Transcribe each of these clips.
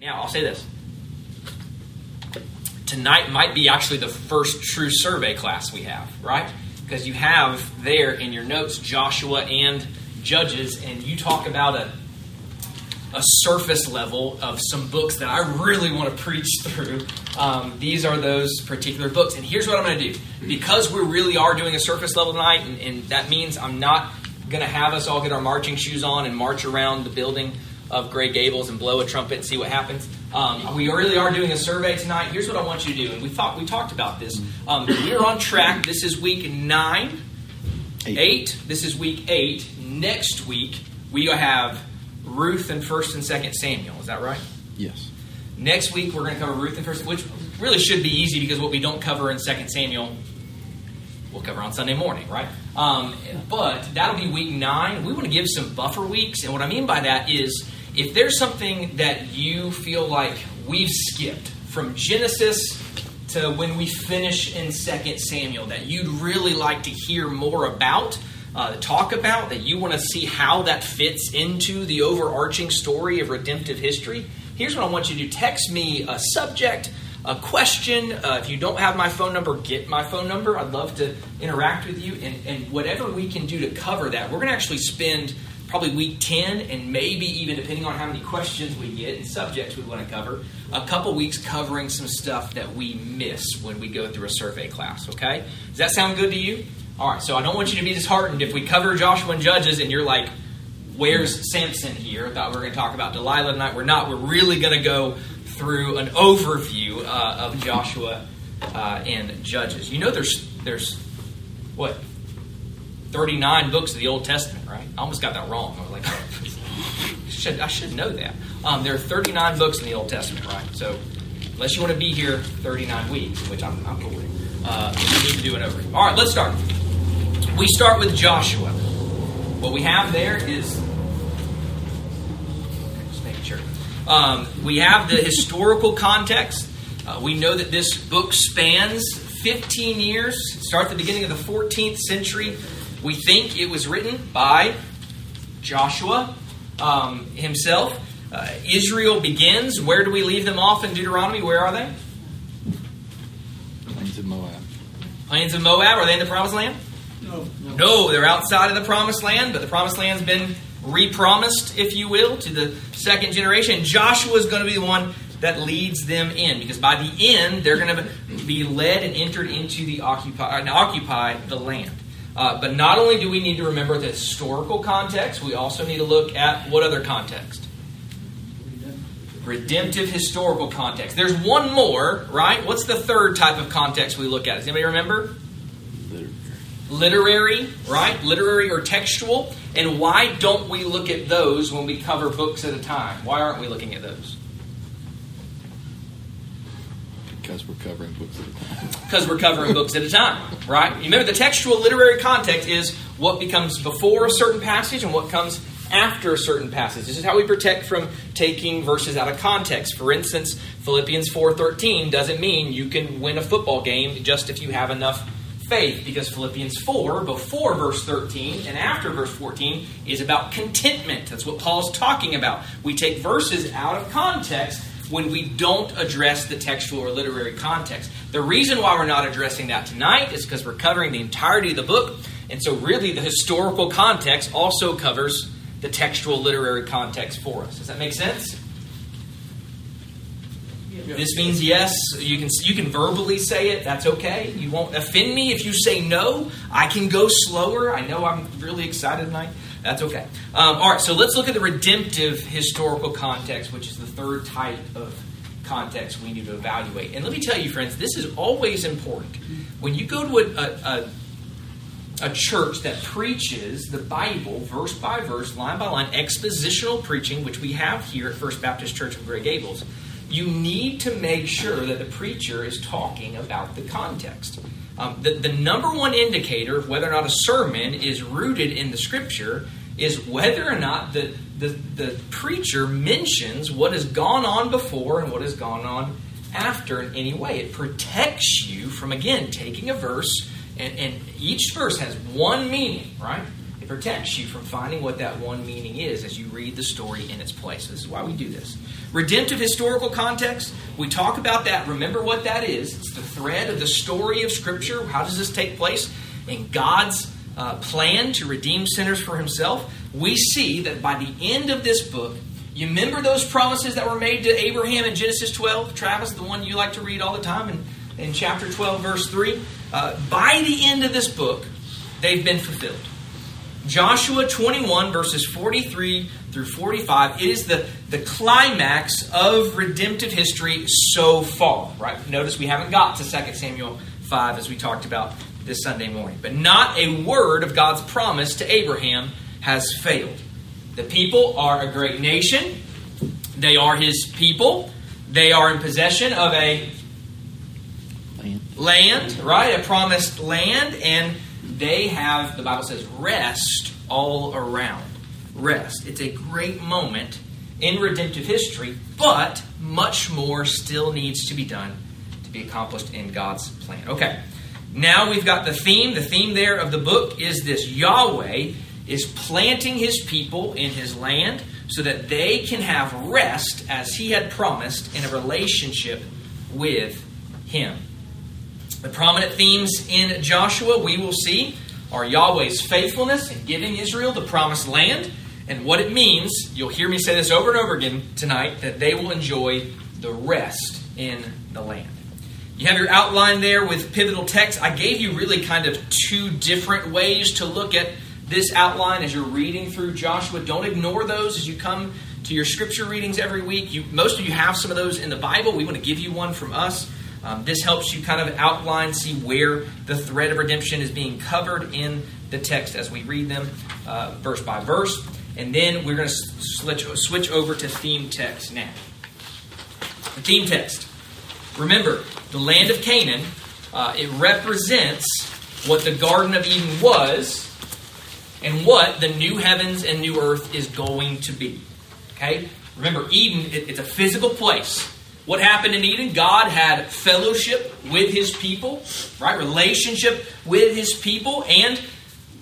Now, I'll say this. Tonight might be actually the first true survey class we have, right? Because you have there in your notes Joshua and Judges, and you talk about a a surface level of some books that I really want to preach through. Um, these are those particular books. And here's what I'm going to do. Because we really are doing a surface level tonight, and, and that means I'm not going to have us all get our marching shoes on and march around the building of Gray Gables and blow a trumpet and see what happens. Um, we really are doing a survey tonight. Here's what I want you to do. And we thought we talked about this. Um, we're on track. This is week nine, eight. eight. This is week eight. Next week we have Ruth and First and Second Samuel. Is that right? Yes. Next week we're going to cover Ruth and First, which really should be easy because what we don't cover in Second Samuel, we'll cover on Sunday morning, right? Um, but that'll be week nine. We want to give some buffer weeks, and what I mean by that is if there's something that you feel like we've skipped from Genesis to when we finish in Second Samuel that you'd really like to hear more about uh, talk about, that you want to see how that fits into the overarching story of redemptive history, here's what I want you to do text me a subject, a question. Uh, if you don't have my phone number, get my phone number. I'd love to interact with you. And, and whatever we can do to cover that, we're going to actually spend probably week 10 and maybe even depending on how many questions we get and subjects we want to cover a couple weeks covering some stuff that we miss when we go through a survey class okay does that sound good to you all right, so I don't want you to be disheartened if we cover Joshua and Judges and you're like, where's Samson here? I thought we were going to talk about Delilah tonight. We're not. We're really going to go through an overview uh, of Joshua uh, and Judges. You know, there's there's what 39 books of the Old Testament, right? I almost got that wrong. I was like, should, I should know that. Um, there are 39 books in the Old Testament, right? So, unless you want to be here 39 weeks, which I'm, I'm cool with, uh, you need to do an overview. All right, let's start. We start with Joshua. What we have there is. Just making sure. Um, we have the historical context. Uh, we know that this book spans 15 years, start at the beginning of the 14th century. We think it was written by Joshua um, himself. Uh, Israel begins. Where do we leave them off in Deuteronomy? Where are they? Plains of Moab. Plains of Moab. Are they in the promised land? No. No, they're outside of the promised land, but the promised land's been repromised, if you will, to the second generation. Joshua is going to be the one that leads them in, because by the end, they're going to be led and entered into the occupy and occupy the land. Uh, but not only do we need to remember the historical context, we also need to look at what other context? Redemptive historical context. There's one more, right? What's the third type of context we look at? Does anybody remember? literary, right? Literary or textual. And why don't we look at those when we cover books at a time? Why aren't we looking at those? Because we're covering books at a time. Because we're covering books at a time, right? You remember the textual literary context is what becomes before a certain passage and what comes after a certain passage. This is how we protect from taking verses out of context. For instance, Philippians 4:13 doesn't mean you can win a football game just if you have enough faith because Philippians 4, before verse 13 and after verse 14, is about contentment. That's what Paul's talking about. We take verses out of context when we don't address the textual or literary context. The reason why we're not addressing that tonight is because we're covering the entirety of the book, and so really the historical context also covers the textual literary context for us. Does that make sense? This means yes. You can you can verbally say it. That's okay. You won't offend me if you say no. I can go slower. I know I'm really excited tonight. That's okay. Um, all right. So let's look at the redemptive historical context, which is the third type of context we need to evaluate. And let me tell you, friends, this is always important. When you go to a, a, a, a church that preaches the Bible verse by verse, line by line, expositional preaching, which we have here at First Baptist Church of Gray Gables you need to make sure that the preacher is talking about the context. Um, the, the number one indicator of whether or not a sermon is rooted in the scripture is whether or not the, the, the preacher mentions what has gone on before and what has gone on after in any way. It protects you from, again, taking a verse, and, and each verse has one meaning, right? It protects you from finding what that one meaning is as you read the story in its place. This is why we do this. Redemptive historical context, we talk about that. Remember what that is. It's the thread of the story of Scripture. How does this take place? In God's uh, plan to redeem sinners for himself. We see that by the end of this book, you remember those promises that were made to Abraham in Genesis 12? Travis, the one you like to read all the time in, in chapter 12, verse 3. Uh, by the end of this book, they've been fulfilled. Joshua 21, verses 43 through 45, it is the, the climax of redemptive history so far. Right? Notice we haven't got to 2 Samuel 5 as we talked about this Sunday morning. But not a word of God's promise to Abraham has failed. The people are a great nation. They are his people. They are in possession of a Land. land, right? A promised land, and they have, the Bible says, rest all around. Rest. It's a great moment in redemptive history, but much more still needs to be done to be accomplished in God's plan. Okay, now we've got the theme. The theme there of the book is this Yahweh is planting his people in his land so that they can have rest as he had promised in a relationship with him. The prominent themes in Joshua we will see are Yahweh's faithfulness in giving Israel the promised land and what it means. You'll hear me say this over and over again tonight that they will enjoy the rest in the land. You have your outline there with pivotal text. I gave you really kind of two different ways to look at this outline as you're reading through Joshua. Don't ignore those as you come to your scripture readings every week. You, most of you have some of those in the Bible. We want to give you one from us. Um, this helps you kind of outline, see where the thread of redemption is being covered in the text as we read them uh, verse by verse. And then we're going to switch, switch over to theme text now. The theme text. Remember, the land of Canaan, uh, it represents what the Garden of Eden was and what the new heavens and new earth is going to be. Okay? Remember, Eden, it, it's a physical place. What happened in Eden? God had fellowship with his people, right? Relationship with his people, and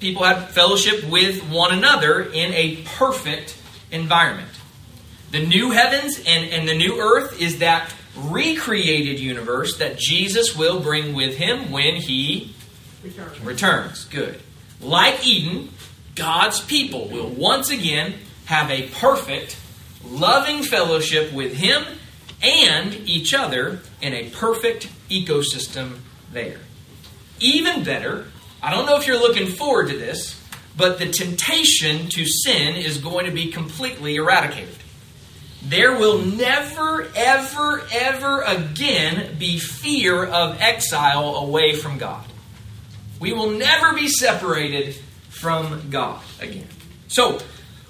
people had fellowship with one another in a perfect environment. The new heavens and, and the new earth is that recreated universe that Jesus will bring with him when he Return. returns. Good. Like Eden, God's people will once again have a perfect, loving fellowship with Him and each other in a perfect ecosystem there. Even better, I don't know if you're looking forward to this, but the temptation to sin is going to be completely eradicated. There will never, ever, ever again be fear of exile away from God. We will never be separated from God again. So,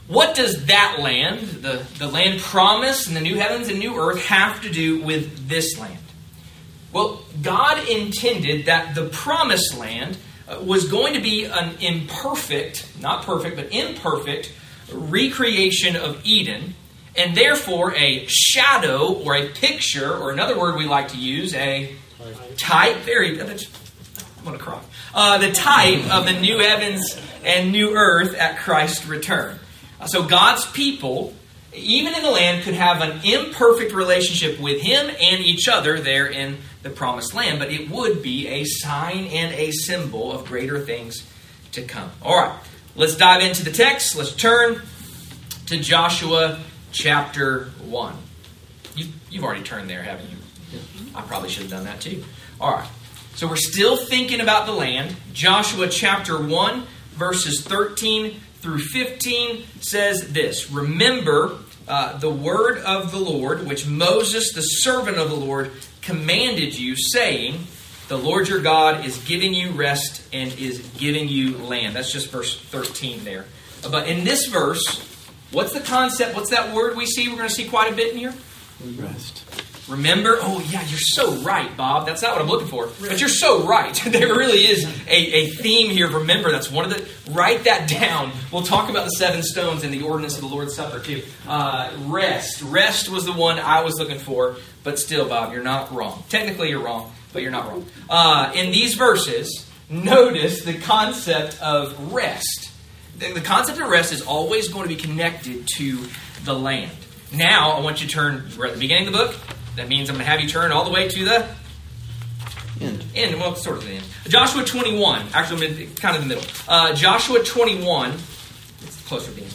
what does that land, the, the land promised in the new heavens and new earth, have to do with this land? Well, God intended that the promised land uh, was going to be an imperfect, not perfect, but imperfect recreation of Eden, and therefore a shadow or a picture, or another word we like to use, a type. Very, I'm going to cry. Uh, the type of the new heavens and new earth at Christ's return. So God's people, even in the land, could have an imperfect relationship with Him and each other there in the promised land, but it would be a sign and a symbol of greater things to come. All right, let's dive into the text. Let's turn to Joshua chapter 1. You've, you've already turned there, haven't you? I probably should have done that too. All right. So we're still thinking about the land. Joshua chapter 1, verses 13 through 15 says this Remember uh, the word of the Lord, which Moses, the servant of the Lord, commanded you, saying, The Lord your God is giving you rest and is giving you land. That's just verse 13 there. But in this verse, what's the concept? What's that word we see? We're going to see quite a bit in here. Rest. Remember? Oh, yeah, you're so right, Bob. That's not what I'm looking for. But you're so right. there really is a, a theme here remember. That's one of the. Write that down. We'll talk about the seven stones and the ordinance of the Lord's Supper, too. Uh, rest. Rest was the one I was looking for. But still, Bob, you're not wrong. Technically, you're wrong, but you're not wrong. Uh, in these verses, notice the concept of rest. the concept of rest is always going to be connected to the land. Now, I want you to turn, we're at the beginning of the book. That means I'm going to have you turn all the way to the End. end, well, sort of the end. Joshua 21, actually, kind of the middle. Uh, Joshua 21, it's closer to the end.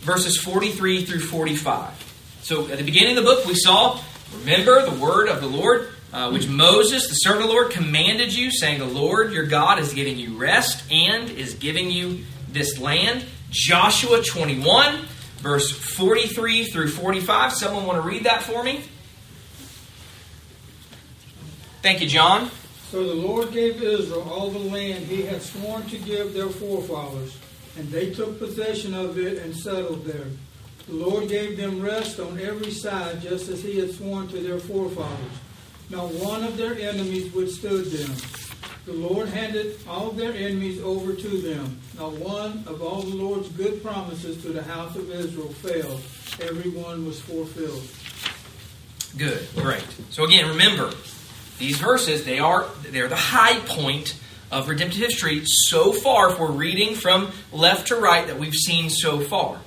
Verses 43 through 45. So at the beginning of the book, we saw, remember the word of the Lord, uh, which Moses, the servant of the Lord, commanded you, saying, The Lord your God is giving you rest and is giving you this land. Joshua 21, verse 43 through 45. Someone want to read that for me? Thank you, John. So the Lord gave Israel all the land he had sworn to give their forefathers, and they took possession of it and settled there. The Lord gave them rest on every side, just as he had sworn to their forefathers. Not one of their enemies withstood them. The Lord handed all their enemies over to them. Not one of all the Lord's good promises to the house of Israel failed. Every one was fulfilled. Good, great. So again, remember these verses. They are they're the high point of redemptive history so far. If we're reading from left to right, that we've seen so far.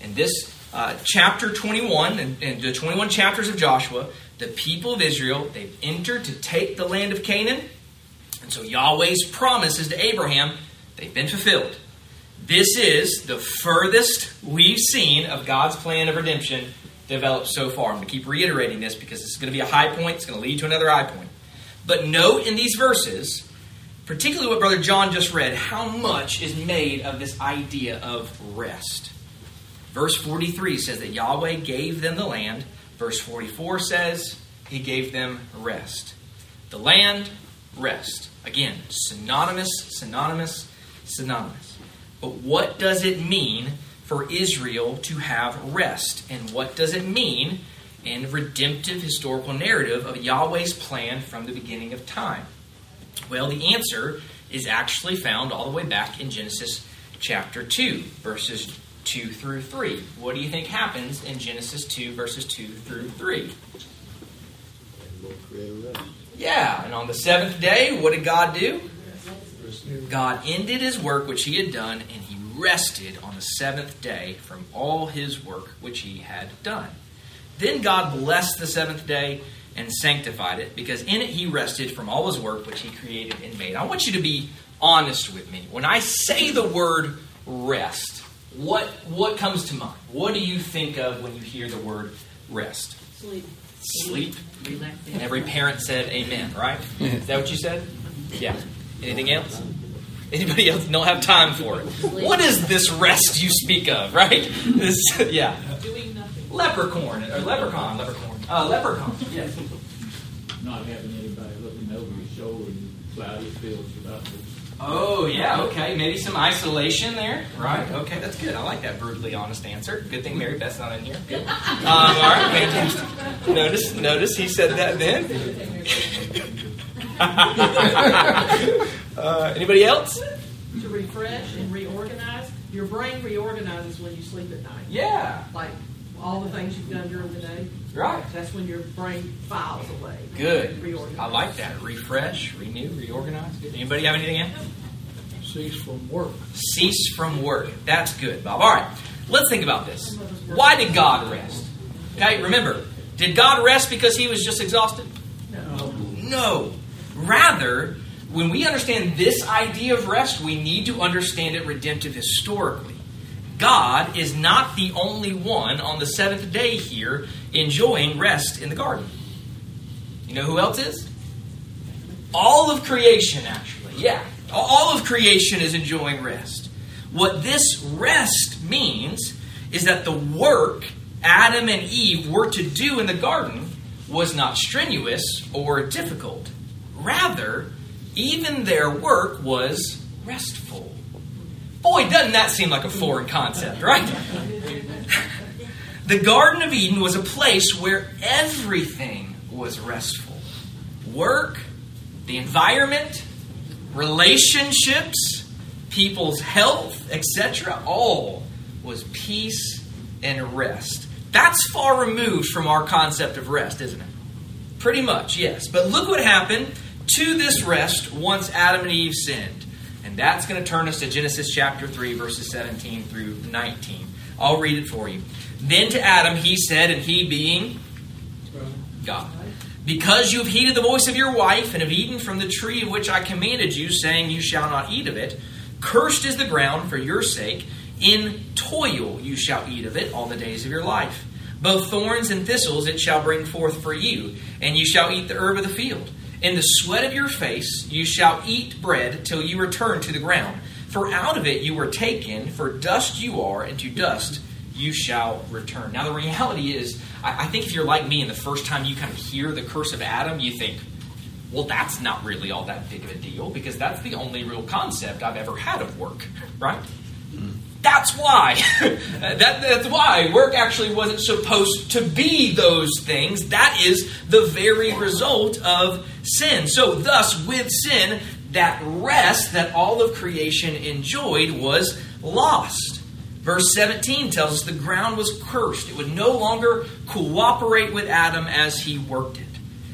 In this uh, chapter 21 and, and the 21 chapters of Joshua, the people of Israel they've entered to take the land of Canaan, and so Yahweh's promises to Abraham they've been fulfilled. This is the furthest we've seen of God's plan of redemption developed so far. I'm going to keep reiterating this because this is going to be a high point. It's going to lead to another high point. But note in these verses, particularly what Brother John just read, how much is made of this idea of rest. Verse 43 says that Yahweh gave them the land. Verse 44 says he gave them rest. The land, rest. Again, synonymous, synonymous, synonymous. But what does it mean for Israel to have rest? And what does it mean in redemptive historical narrative of Yahweh's plan from the beginning of time? Well, the answer is actually found all the way back in Genesis chapter 2, verses 2 through 3. What do you think happens in Genesis 2, verses 2 through 3? Yeah, and on the seventh day, what did God do? God ended his work which he had done, and he rested on the seventh day from all his work which he had done. Then God blessed the seventh day and sanctified it, because in it he rested from all his work which he created and made. I want you to be honest with me. When I say the word rest, what what comes to mind? What do you think of when you hear the word rest? Sleep. Sleep. Relaxing. And every parent said amen, right? Is that what you said? Yeah. Anything else? Anybody else don't have time for it? What is this rest you speak of, right? This, yeah. Doing nothing. Leprechaun, or leprechaun, leprechaun. Uh, leprechaun, yes. not having anybody looking over your shoulder and cloudy fields without the Oh, yeah, okay. Maybe some isolation there, right? Okay, that's good. I like that brutally honest answer. Good thing Mary Beth's not in here. Good. Um, all right, fantastic. Notice, notice he said that then. uh, anybody else? To refresh and reorganize. Your brain reorganizes when you sleep at night. Yeah, Like all the things you've done during the day. right. That's when your brain files away. Good. I like that. Refresh, renew, reorganize. Good. Anybody have anything else? Cease from work. Cease from work. That's good, Bob. All right, let's think about this. Why did God rest? Okay, remember, did God rest because he was just exhausted? No. No. Rather, when we understand this idea of rest, we need to understand it redemptive historically. God is not the only one on the seventh day here enjoying rest in the garden. You know who else is? All of creation, actually. Yeah. All of creation is enjoying rest. What this rest means is that the work Adam and Eve were to do in the garden was not strenuous or difficult. Rather, even their work was restful. Boy, doesn't that seem like a foreign concept, right? the Garden of Eden was a place where everything was restful work, the environment, relationships, people's health, etc. All was peace and rest. That's far removed from our concept of rest, isn't it? Pretty much, yes. But look what happened to this rest once Adam and Eve sinned. And that's going to turn us to Genesis chapter 3, verses 17 through 19. I'll read it for you. Then to Adam he said, and he being God, because you have heeded the voice of your wife and have eaten from the tree of which I commanded you, saying, You shall not eat of it, cursed is the ground for your sake. In toil you shall eat of it all the days of your life. Both thorns and thistles it shall bring forth for you, and you shall eat the herb of the field. In the sweat of your face you shall eat bread till you return to the ground. For out of it you were taken, for dust you are, and to dust you shall return. Now, the reality is, I, think if you're like me and the first time you kind of hear the curse of Adam, you think, well, that's not really all that big of a deal because that's the only real concept I've ever had of work, right? That's why. that, that's why work actually wasn't supposed to be those things. That is the very result of sin. So, thus, with sin, that rest that all of creation enjoyed was lost. Verse 17 tells us the ground was cursed. It would no longer cooperate with Adam as he worked it.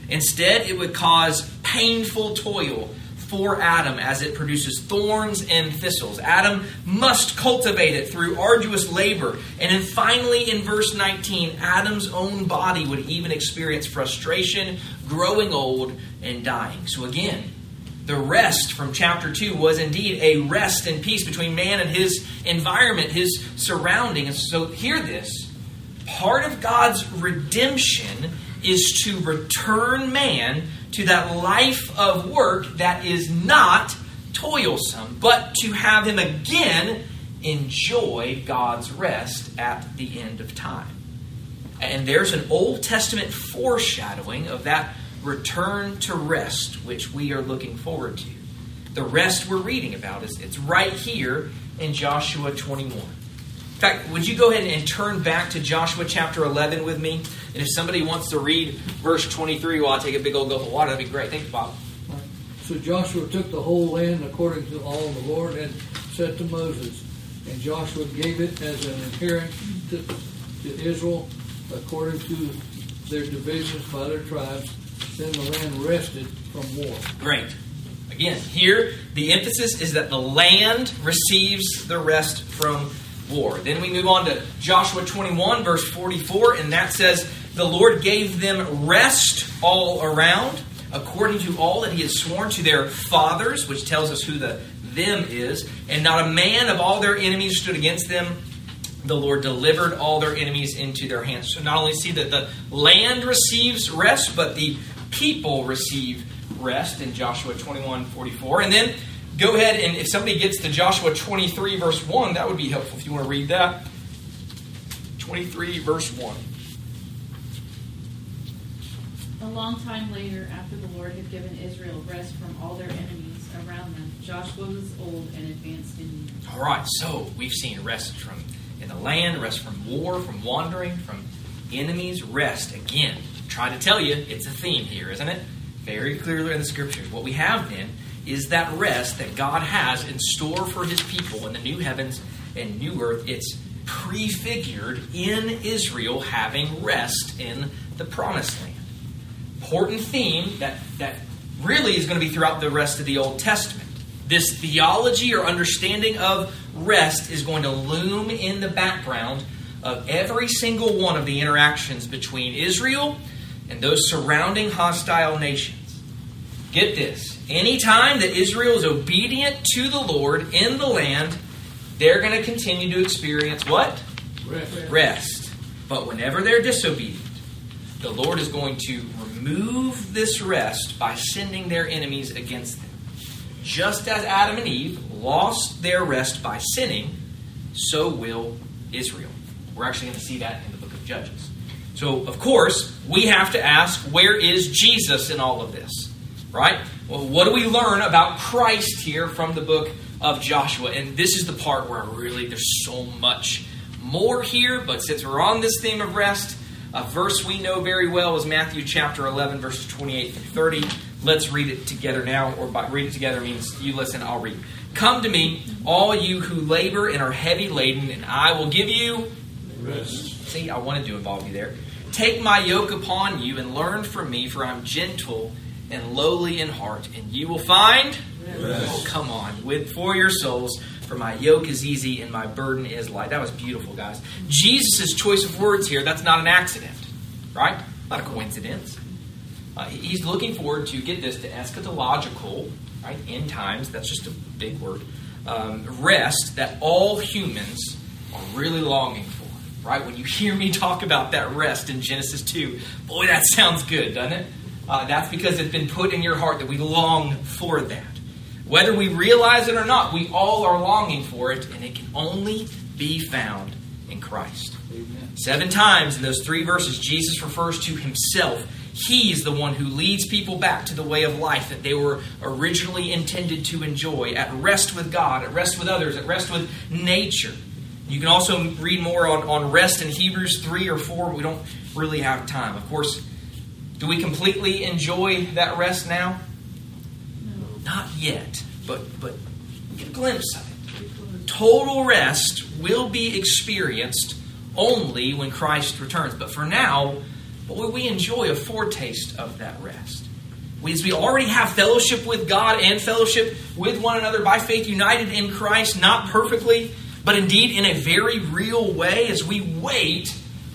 Instead, it would cause painful toil for Adam as it produces thorns and thistles. Adam must cultivate it through arduous labor. And then finally, in verse 19, Adam's own body would even experience frustration, growing old, and dying. So again, the rest from chapter 2 was indeed a rest and peace between man and his environment, his surrounding. And so, hear this part of God's redemption is to return man to that life of work that is not toilsome, but to have him again enjoy God's rest at the end of time. And there's an Old Testament foreshadowing of that return to rest, which we are looking forward to. The rest we're reading about is it's right here in Joshua 21. In fact, would you go ahead and turn back to Joshua chapter 11 with me? And if somebody wants to read verse 23 while I take a big old gulp of water, that'd be great. Thank you, Bob. So Joshua took the whole land according to all the Lord had said to Moses, and Joshua gave it as an inheritance to, to Israel according to their divisions by their tribes. Then the land rested from war. Great. Again, here the emphasis is that the land receives the rest from war. Then we move on to Joshua 21, verse 44, and that says, The Lord gave them rest all around, according to all that He has sworn to their fathers, which tells us who the them is, and not a man of all their enemies stood against them. The Lord delivered all their enemies into their hands. So not only see that the land receives rest, but the people receive rest in Joshua 21 44. And then go ahead and if somebody gets to Joshua 23, verse 1, that would be helpful if you want to read that. 23, verse 1. A long time later, after the Lord had given Israel rest from all their enemies around them, Joshua was old and advanced in years. All right, so we've seen rest from in the land, rest from war, from wandering, from enemies, rest. Again, try to tell you, it's a theme here, isn't it? Very clearly in the scriptures. What we have then is that rest that God has in store for his people in the new heavens and new earth. It's prefigured in Israel having rest in the promised land. Important theme that, that really is going to be throughout the rest of the Old Testament. This theology or understanding of rest is going to loom in the background of every single one of the interactions between Israel and those surrounding hostile nations. Get this. Anytime that Israel is obedient to the Lord in the land, they're going to continue to experience what? Rest. Rest. But whenever they're disobedient, the Lord is going to remove this rest by sending their enemies against them. Just as Adam and Eve lost their rest by sinning, so will Israel. We're actually going to see that in the book of Judges. So, of course, we have to ask where is Jesus in all of this? Right? Well, what do we learn about Christ here from the book of Joshua? And this is the part where I really, there's so much more here, but since we're on this theme of rest, a verse we know very well is Matthew chapter 11, verses 28 through 30. Let's read it together now, or by read it together means you listen, I'll read. Come to me, all you who labor and are heavy laden, and I will give you Rest. See, I wanted to involve you there. Take my yoke upon you and learn from me, for I'm gentle and lowly in heart, and you will find Oh, come on. With for your souls, for my yoke is easy and my burden is light. That was beautiful, guys. Jesus' choice of words here, that's not an accident, right? Not a coincidence. Uh, he's looking forward to, get this, to eschatological, right? End times, that's just a big word. Um, rest that all humans are really longing for, right? When you hear me talk about that rest in Genesis 2, boy, that sounds good, doesn't it? Uh, that's because it's been put in your heart that we long for that. Whether we realize it or not, we all are longing for it, and it can only be found in Christ. Amen. Seven times in those three verses, Jesus refers to himself. He's the one who leads people back to the way of life that they were originally intended to enjoy, at rest with God, at rest with others, at rest with nature. You can also read more on, on rest in Hebrews 3 or 4, but we don't really have time. Of course, do we completely enjoy that rest now? Not yet, but but get a glimpse of it. Total rest will be experienced only when Christ returns. But for now, boy, we enjoy a foretaste of that rest. We, as we already have fellowship with God and fellowship with one another by faith, united in Christ, not perfectly, but indeed in a very real way, as we wait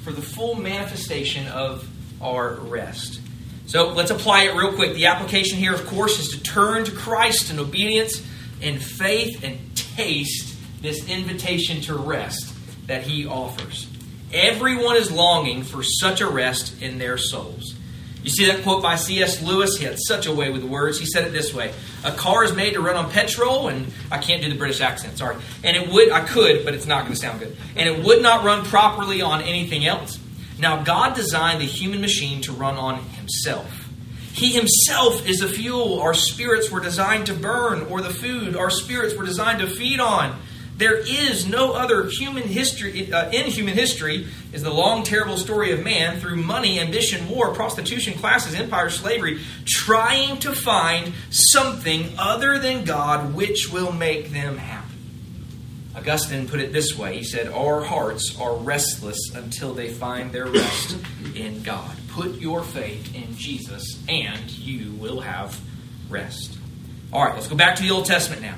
for the full manifestation of our rest. So let's apply it real quick. The application here, of course, is to turn to Christ in obedience and faith and taste this invitation to rest that He offers. Everyone is longing for such a rest in their souls. You see that quote by C.S. Lewis? He had such a way with words. He said it this way A car is made to run on petrol, and I can't do the British accent, sorry. And it would, I could, but it's not going to sound good. And it would not run properly on anything else. Now, God designed the human machine to run on Himself. He Himself is the fuel our spirits were designed to burn, or the food our spirits were designed to feed on. There is no other human history uh, in human history is the long, terrible story of man through money, ambition, war, prostitution, classes, empire, slavery, trying to find something other than God which will make them happy. Augustine put it this way He said, Our hearts are restless until they find their rest in God. Put your faith in Jesus, and you will have rest. All right, let's go back to the Old Testament now.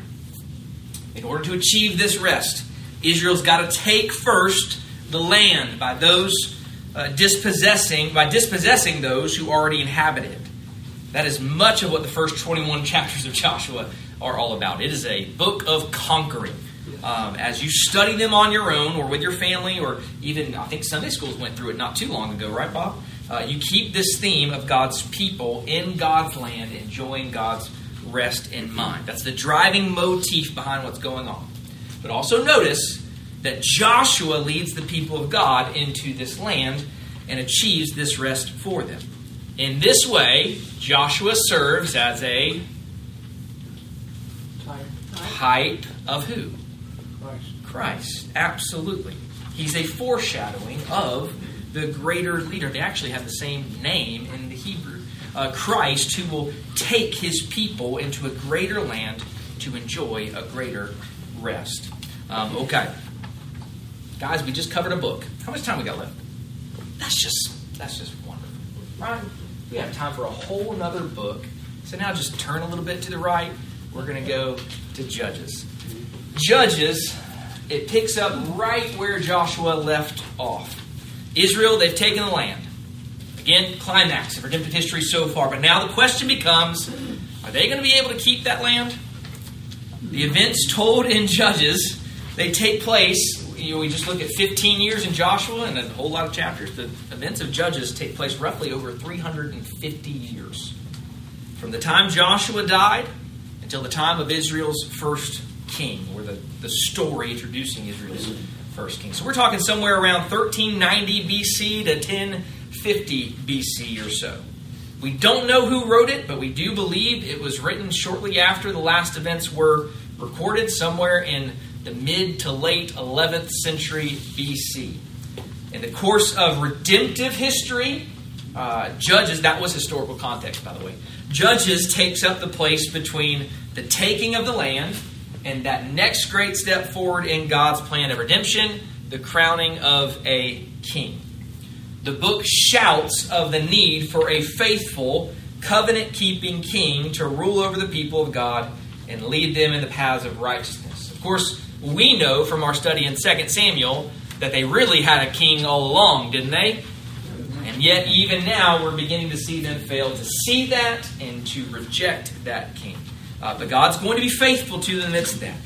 In order to achieve this rest, Israel's got to take first the land by those uh, dispossessing by dispossessing those who already inhabit it. That is much of what the first 21 chapters of Joshua are all about. It is a book of conquering. Um, as you study them on your own or with your family, or even I think Sunday schools went through it not too long ago, right, Bob? Uh, you keep this theme of God's people in God's land, enjoying God's rest in mind. That's the driving motif behind what's going on. But also notice that Joshua leads the people of God into this land and achieves this rest for them. In this way, Joshua serves as a type of who? Christ. Absolutely. He's a foreshadowing of the greater leader. They actually have the same name in the Hebrew. Uh, Christ, who will take his people into a greater land to enjoy a greater rest. Um, okay. Guys, we just covered a book. How much time we got left? That's just that's just wonderful. Right? We have time for a whole nother book. So now just turn a little bit to the right. We're going to go to Judges. Judges, it picks up right where Joshua left off. Israel, they've taken the land. Again, climax of redemptive history so far. But now the question becomes are they going to be able to keep that land? The events told in Judges, they take place. You know, we just look at 15 years in Joshua and a whole lot of chapters. The events of Judges take place roughly over 350 years. From the time Joshua died until the time of Israel's first king, or the, the story introducing Israel's first king. So we're talking somewhere around 1390 BC to 1050 BC or so. We don't know who wrote it, but we do believe it was written shortly after the last events were recorded, somewhere in the mid to late 11th century BC. In the course of redemptive history, uh, Judges, that was historical context, by the way. Judges takes up the place between the taking of the land and that next great step forward in God's plan of redemption, the crowning of a king. The book shouts of the need for a faithful, covenant keeping king to rule over the people of God and lead them in the paths of righteousness. Of course, we know from our study in 2 Samuel that they really had a king all along, didn't they? And yet, even now, we're beginning to see them fail to see that and to reject that king. Uh, but God's going to be faithful to them amidst that.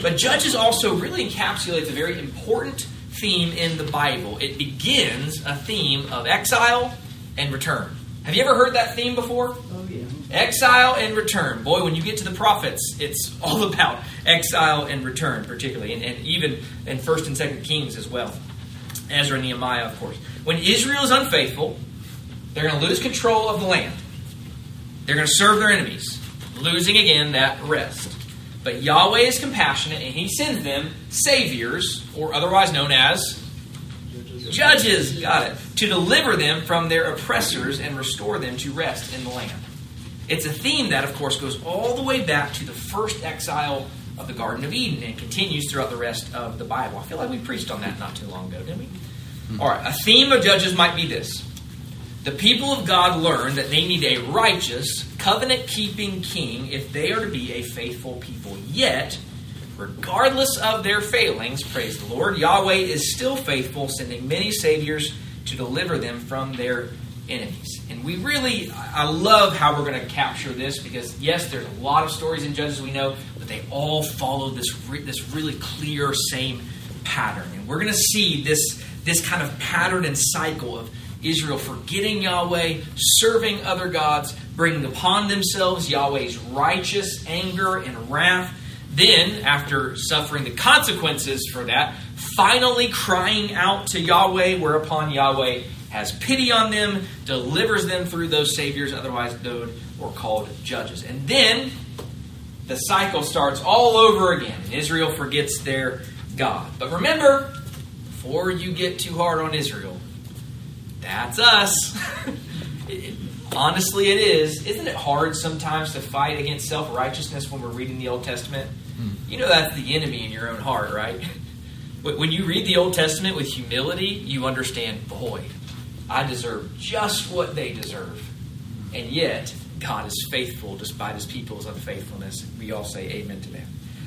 But Judges also really encapsulates a very important theme in the Bible. It begins a theme of exile and return. Have you ever heard that theme before? Oh, yeah. Exile and return. Boy, when you get to the prophets, it's all about exile and return, particularly, and, and even in First and Second Kings as well. Ezra and Nehemiah, of course. When Israel is unfaithful, they're going to lose control of the land. They're going to serve their enemies, losing again that rest. But Yahweh is compassionate, and He sends them saviors, or otherwise known as judges. Got it. To deliver them from their oppressors and restore them to rest in the land. It's a theme that, of course, goes all the way back to the first exile of the Garden of Eden and continues throughout the rest of the Bible. I feel like we preached on that not too long ago, didn't we? Hmm. All right, a theme of Judges might be this. The people of God learn that they need a righteous, covenant keeping king if they are to be a faithful people. Yet, regardless of their failings, praise the Lord, Yahweh is still faithful, sending many saviors to deliver them from their enemies. And we really, I love how we're going to capture this because, yes, there's a lot of stories in Judges we know, but they all follow this, re- this really clear, same pattern. And we're going to see this, this kind of pattern and cycle of Israel forgetting Yahweh, serving other gods, bringing upon themselves Yahweh's righteous anger and wrath. Then, after suffering the consequences for that, finally crying out to Yahweh, whereupon Yahweh has pity on them, delivers them through those saviors, otherwise known or called judges. And then the cycle starts all over again, and Israel forgets their God. But remember, before you get too hard on Israel, that's us. It- honestly, it is. Isn't it hard sometimes to fight against self righteousness when we're reading the Old Testament? You know that's the enemy in your own heart, right? When when you read the Old Testament with humility, you understand, boy, I deserve just what they deserve. And yet, God is faithful despite his people's unfaithfulness. We all say amen to that.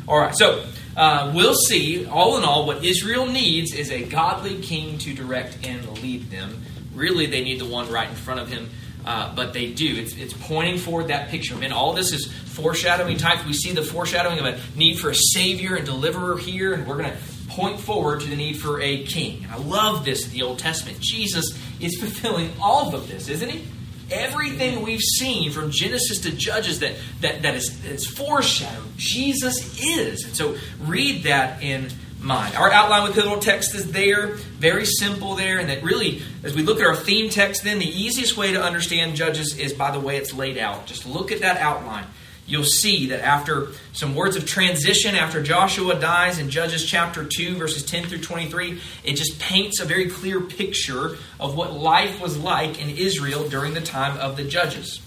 All right, so uh, we'll see, all in all, what Israel needs is a godly king to direct and lead them. Really, they need the one right in front of him, uh, but they do. It's, it's pointing forward that picture. Man, all this is foreshadowing type. We see the foreshadowing of a need for a savior and deliverer here, and we're going to point forward to the need for a king. And I love this in the Old Testament. Jesus is fulfilling all of this, isn't he? Everything we've seen from Genesis to Judges that, that, that is, is foreshadowed, Jesus is. And so read that in mind. Our outline with pivotal text is there, very simple there, and that really, as we look at our theme text, then the easiest way to understand Judges is by the way it's laid out. Just look at that outline. You'll see that after some words of transition, after Joshua dies in Judges chapter 2, verses 10 through 23, it just paints a very clear picture of what life was like in Israel during the time of the Judges.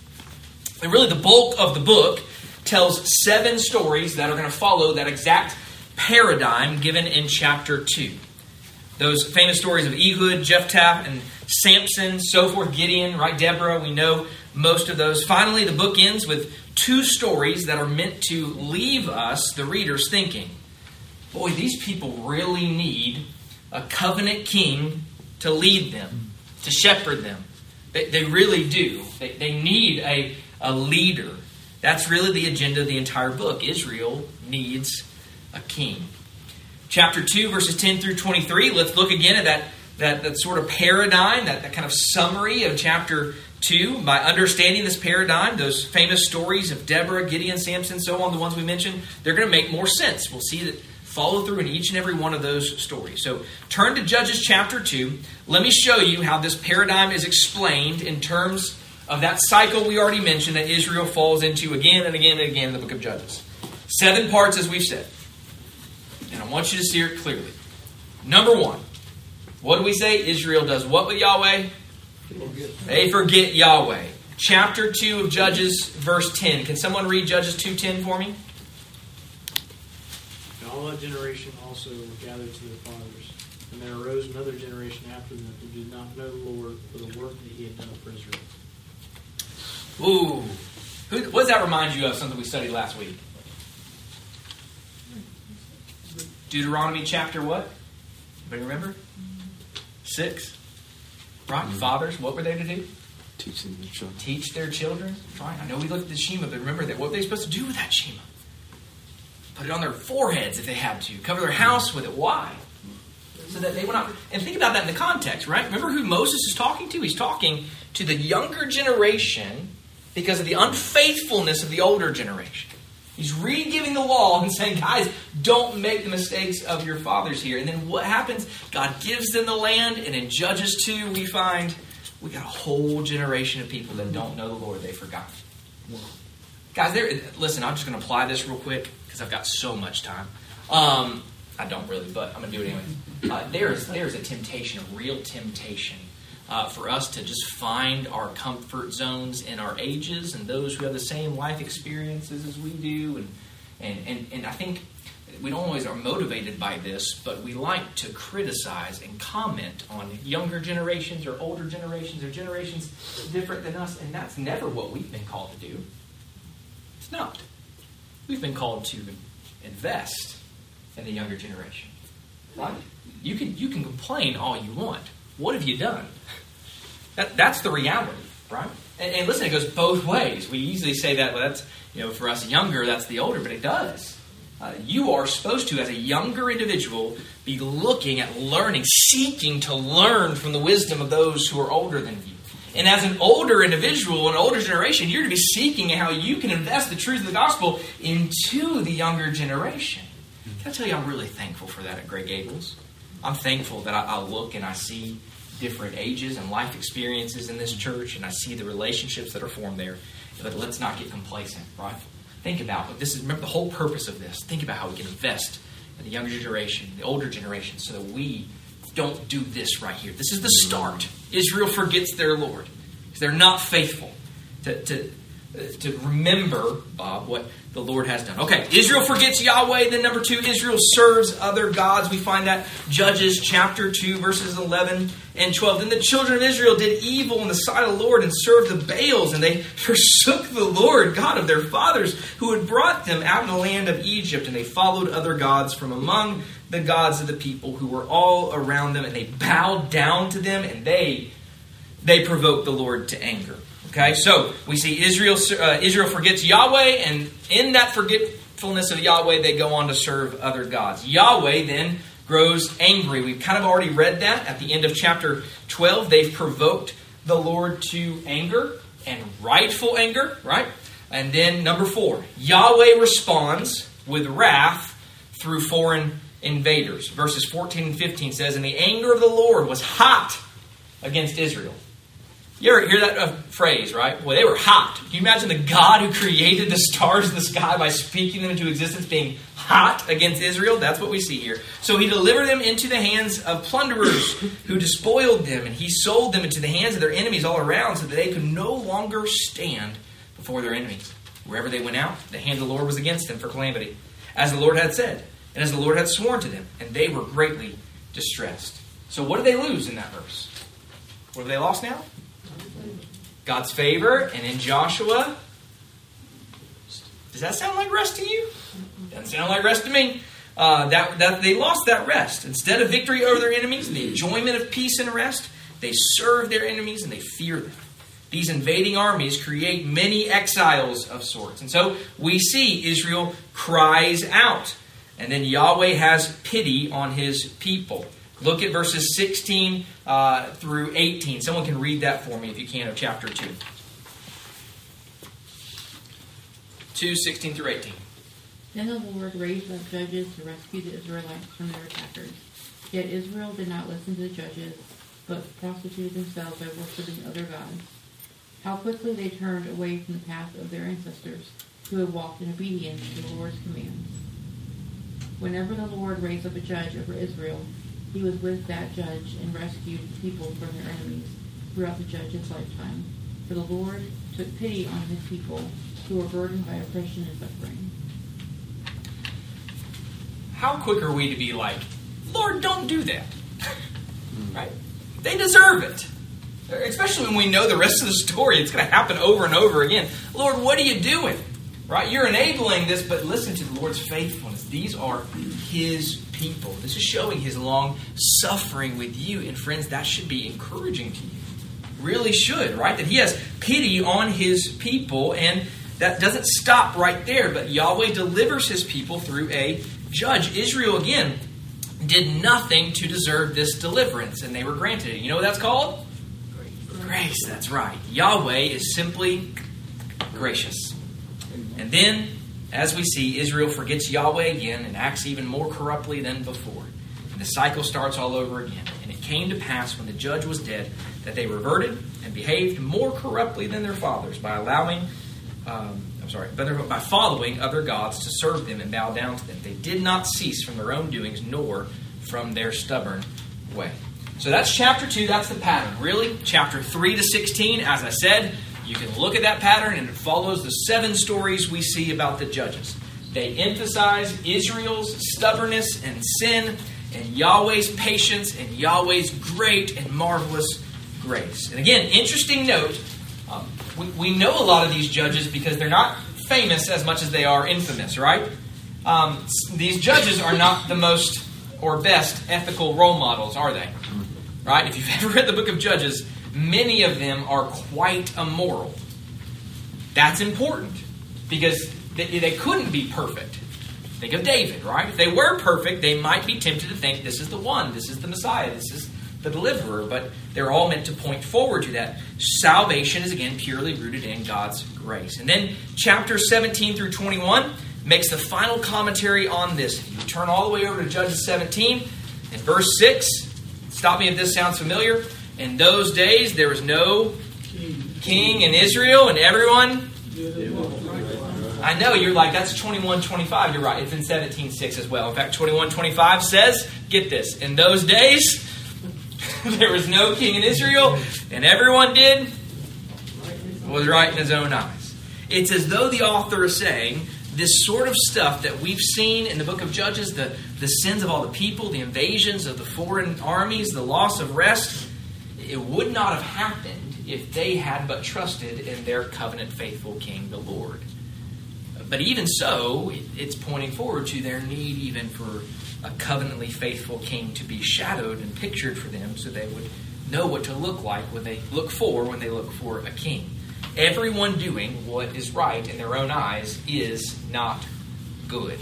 And really, the bulk of the book tells seven stories that are going to follow that exact paradigm given in chapter 2. Those famous stories of Ehud, Jephthah, and Samson, so forth, Gideon, right? Deborah, we know most of those. Finally, the book ends with two stories that are meant to leave us, the readers, thinking, boy, these people really need a covenant king to lead them, to shepherd them. They, they really do. They, they need a, a leader. That's really the agenda of the entire book. Israel needs a king. Chapter 2, verses 10 through 23, let's look again at that, that, that sort of paradigm, that, that kind of summary of chapter 2. By understanding this paradigm, those famous stories of Deborah, Gideon, Samson, so on, the ones we mentioned, they're going to make more sense. We'll see that follow through in each and every one of those stories. So turn to Judges chapter 2. Let me show you how this paradigm is explained in terms of that cycle we already mentioned that Israel falls into again and again and again in the book of Judges. Seven parts, as we've said. I want you to see it clearly. Number one, what do we say? Israel does what with Yahweh? They forget Yahweh. Chapter 2 of Judges, verse 10. Can someone read Judges 2.10 for me? And all that generation also were gathered to their fathers. And there arose another generation after them who did not know the Lord for the work that he had done for Israel. Ooh. Who, what does that remind you of? Something we studied last week. Deuteronomy chapter what? Anybody remember? Six. Right? Mm-hmm. Fathers, what were they to do? Teaching their children. Teach their children. Right? I know we looked at the Shema, but remember that what were they supposed to do with that Shema? Put it on their foreheads if they had to. Cover their house with it. Why? So that they would not. And think about that in the context, right? Remember who Moses is talking to? He's talking to the younger generation because of the unfaithfulness of the older generation. He's re-giving the law and saying, guys, don't make the mistakes of your fathers here. And then what happens? God gives them the land, and in Judges 2, we find we got a whole generation of people that don't know the Lord. They forgot. Guys, there. Listen, I'm just going to apply this real quick because I've got so much time. Um, I don't really, but I'm going to do it anyway. Uh, there's there's a temptation, a real temptation, uh, for us to just find our comfort zones in our ages and those who have the same life experiences as we do, and and and, and I think we don't always are motivated by this, but we like to criticize and comment on younger generations or older generations or generations different than us, and that's never what we've been called to do. It's not. We've been called to invest in the younger generation. Right? You can you can complain all you want. What have you done? That, that's the reality, right? And, and listen, it goes both ways. We easily say that well, that's you know for us younger, that's the older, but it does. Uh, you are supposed to, as a younger individual, be looking at learning, seeking to learn from the wisdom of those who are older than you. And as an older individual, an older generation, you're to be seeking how you can invest the truth of the gospel into the younger generation. Can I tell you, I'm really thankful for that at Grey Gables. I'm thankful that I, I look and I see different ages and life experiences in this church, and I see the relationships that are formed there. But let's not get complacent, right? Think about what this is. Remember the whole purpose of this. Think about how we can invest in the younger generation, the older generation, so that we don't do this right here. This is the start. Israel forgets their Lord because they're not faithful to, to, to remember, Bob, what the Lord has done. Okay, Israel forgets Yahweh. Then, number two, Israel serves other gods. We find that Judges chapter 2, verses 11 and 12. Then the children of Israel did evil in the sight of the Lord and served the Baals, and they forsook the Lord, God of their fathers, who had brought them out of the land of Egypt, and they followed other gods from among the gods of the people who were all around them, and they bowed down to them, and they they provoked the Lord to anger. Okay, so we see Israel uh, Israel forgets Yahweh, and in that forgetfulness of Yahweh, they go on to serve other gods. Yahweh then grows angry. We've kind of already read that at the end of chapter 12. They've provoked the Lord to anger and rightful anger, right? And then number four, Yahweh responds with wrath through foreign invaders. Verses 14 and 15 says, And the anger of the Lord was hot against Israel. You ever hear that uh, phrase, right? Well, they were hot. Can you imagine the God who created the stars in the sky by speaking them into existence being hot against Israel? That's what we see here. So he delivered them into the hands of plunderers who despoiled them, and he sold them into the hands of their enemies all around so that they could no longer stand before their enemies. Wherever they went out, the hand of the Lord was against them for calamity, as the Lord had said, and as the Lord had sworn to them, and they were greatly distressed. So what did they lose in that verse? What have they lost now? God's favor, and in Joshua, does that sound like rest to you? Doesn't sound like rest to me. Uh, that, that they lost that rest. Instead of victory over their enemies and the enjoyment of peace and rest, they serve their enemies and they fear them. These invading armies create many exiles of sorts. And so we see Israel cries out. And then Yahweh has pity on his people. Look at verses 16 uh, through 18. Someone can read that for me if you can of chapter 2. 2, 16 through 18. Then the Lord raised up judges to rescue the Israelites from their attackers. Yet Israel did not listen to the judges, but prostituted themselves by worshiping other gods. How quickly they turned away from the path of their ancestors, who had walked in obedience to the Lord's commands. Whenever the Lord raised up a judge over Israel, he was with that judge and rescued people from their enemies throughout the judge's lifetime. For the Lord took pity on his people who were burdened by oppression and suffering. How quick are we to be like, Lord, don't do that? right? They deserve it. Especially when we know the rest of the story, it's going to happen over and over again. Lord, what are you doing? Right? You're enabling this, but listen to the Lord's faithfulness. These are His people. This is showing his long suffering with you. And friends, that should be encouraging to you. Really should, right? That he has pity on his people. And that doesn't stop right there, but Yahweh delivers his people through a judge. Israel, again, did nothing to deserve this deliverance, and they were granted it. You know what that's called? Grace, that's right. Yahweh is simply gracious. And then, as we see, Israel forgets Yahweh again and acts even more corruptly than before. And the cycle starts all over again. And it came to pass when the judge was dead that they reverted and behaved more corruptly than their fathers by allowing, um, I'm sorry, by, following other gods to serve them and bow down to them. They did not cease from their own doings nor from their stubborn way. So that's chapter 2, that's the pattern. Really, chapter 3 to 16, as I said, you can look at that pattern and it follows the seven stories we see about the judges. They emphasize Israel's stubbornness and sin, and Yahweh's patience, and Yahweh's great and marvelous grace. And again, interesting note um, we, we know a lot of these judges because they're not famous as much as they are infamous, right? Um, these judges are not the most or best ethical role models, are they? Right? If you've ever read the book of Judges, many of them are quite immoral. That's important because they, couldn't be perfect. Think of David, right? If they were perfect, they might be tempted to think this is the one, this is the Messiah, this is the deliverer, but they're all meant to point forward to that. Salvation is again purely rooted in God's grace. And then chapter 17 through 21 makes the final commentary on this. You turn all the way over to Judges 17, in verse 6, stop me if this sounds familiar. In those days, there was no king in Israel, and everyone. I know you're like that's 21 25 you're right it's in 17 6 as well. In fact 21 25 says get this in those days there was no king in Israel and everyone did was right in his own eyes. It's as though the author is saying this sort of stuff that we've seen in the book of Judges the, the sins of all the people, the invasions of the foreign armies, the loss of rest it would not have happened if they had but trusted in their covenant faithful king, the Lord. But even so, it's pointing forward to their need even for a covenantly faithful king to be shadowed and pictured for them so they would know what to look like when they look for when they look for a king. Everyone doing what is right in their own eyes is not good.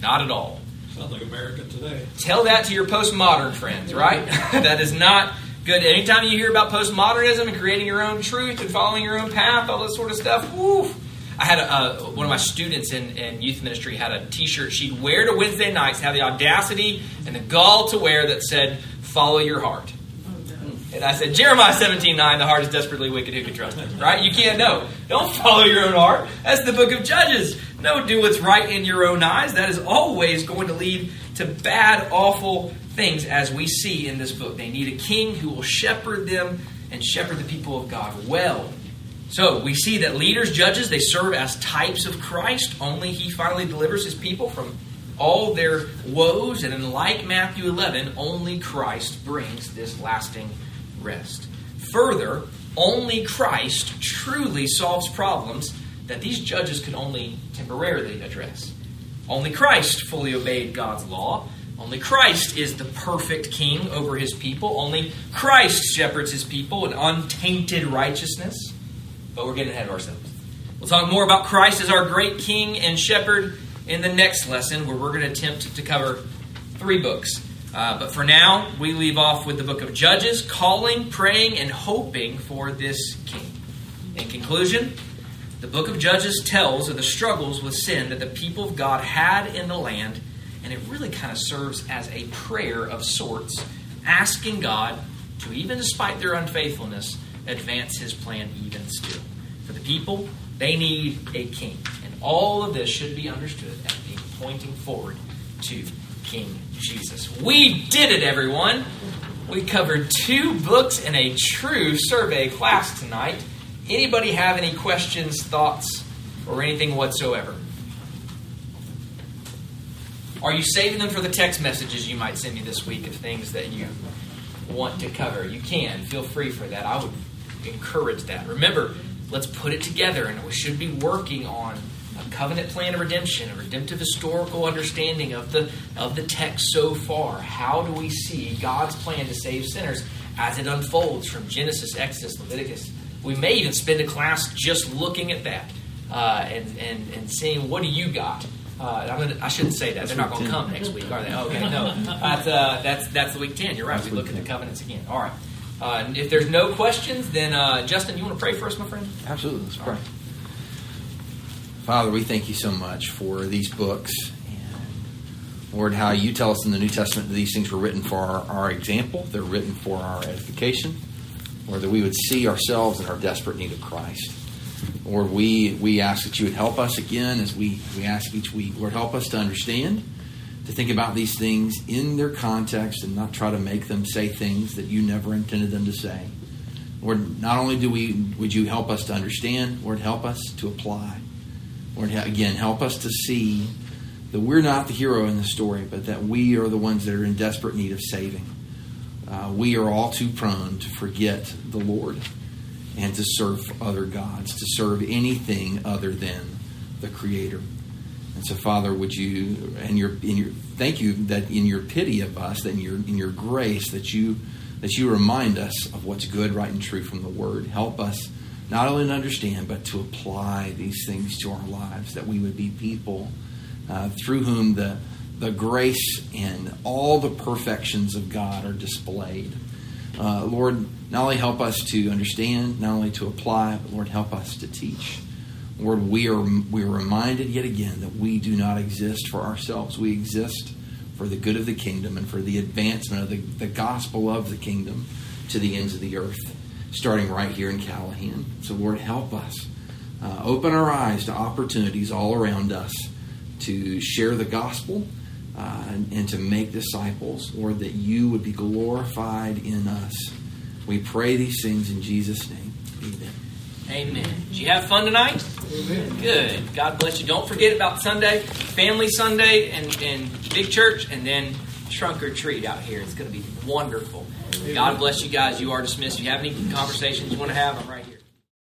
Not at all. Sounds like America today. Tell that to your postmodern friends, right? that is not good. Anytime you hear about postmodernism and creating your own truth and following your own path, all this sort of stuff, woo. I had a, one of my students in, in youth ministry had a T-shirt she'd wear to Wednesday nights, have the audacity and the gall to wear that said "Follow your heart." And I said, Jeremiah 17, 9, the heart is desperately wicked, who can trust it? Right? You can't know. Don't follow your own heart. That's the book of Judges. No, do what's right in your own eyes. That is always going to lead to bad, awful things, as we see in this book. They need a king who will shepherd them and shepherd the people of God well. So we see that leaders, judges, they serve as types of Christ. Only he finally delivers his people from all their woes. And in like Matthew 11, only Christ brings this lasting rest. Further, only Christ truly solves problems that these judges could only temporarily address. Only Christ fully obeyed God's law. Only Christ is the perfect king over his people. Only Christ shepherds his people in untainted righteousness. But we're getting ahead of ourselves. We'll talk more about Christ as our great king and shepherd in the next lesson, where we're going to attempt to cover three books. Uh, but for now, we leave off with the book of Judges, calling, praying, and hoping for this king. In conclusion, the book of Judges tells of the struggles with sin that the people of God had in the land, and it really kind of serves as a prayer of sorts, asking God to, even despite their unfaithfulness, advance his plan even still. For the people, they need a king. And all of this should be understood as being pointing forward to King Jesus. We did it, everyone. We covered two books in a true survey class tonight. Anybody have any questions, thoughts, or anything whatsoever? Are you saving them for the text messages you might send me this week of things that you want to cover? You can. Feel free for that. I would encourage that. Remember, let's put it together, and we should be working on a covenant plan of redemption, a redemptive historical understanding of the of the text so far. How do we see God's plan to save sinners as it unfolds from Genesis, Exodus, Leviticus? We may even spend a class just looking at that uh, and, and and seeing what do you got. Uh, I'm gonna, I shouldn't say that. They're not going to come next week, are they? Okay, no. That's, uh, that's, that's the week 10. You're right. We look at the covenants again. All right. Uh, if there's no questions, then uh, Justin, you want to pray for us, my friend? Absolutely. Let's pray. Father, we thank you so much for these books. And Lord, how you tell us in the New Testament that these things were written for our, our example, they're written for our edification, or that we would see ourselves in our desperate need of Christ. Lord, we, we ask that you would help us again as we, we ask each week. Lord, help us to understand, to think about these things in their context and not try to make them say things that you never intended them to say. Lord, not only do we would you help us to understand, Lord, help us to apply. Lord, again, help us to see that we're not the hero in the story, but that we are the ones that are in desperate need of saving. Uh, we are all too prone to forget the Lord and to serve other gods, to serve anything other than the Creator. And so, Father, would you and your in your thank you that in your pity of us, that in your in your grace, that you that you remind us of what's good, right, and true from the Word. Help us not only to understand, but to apply these things to our lives, that we would be people uh, through whom the the grace and all the perfections of God are displayed. Uh, Lord, not only help us to understand, not only to apply, but Lord, help us to teach. Lord, we are we are reminded yet again that we do not exist for ourselves. We exist for the good of the kingdom and for the advancement of the, the gospel of the kingdom to the ends of the earth, starting right here in Callahan. So, Lord, help us. Uh, open our eyes to opportunities all around us to share the gospel uh, and, and to make disciples. Lord, that you would be glorified in us. We pray these things in Jesus' name. Amen. Amen. Did you have fun tonight? Good. God bless you. Don't forget about Sunday, Family Sunday, and, and Big Church, and then Trunk or Treat out here. It's going to be wonderful. God bless you guys. You are dismissed. If you have any conversations you want to have, I'm right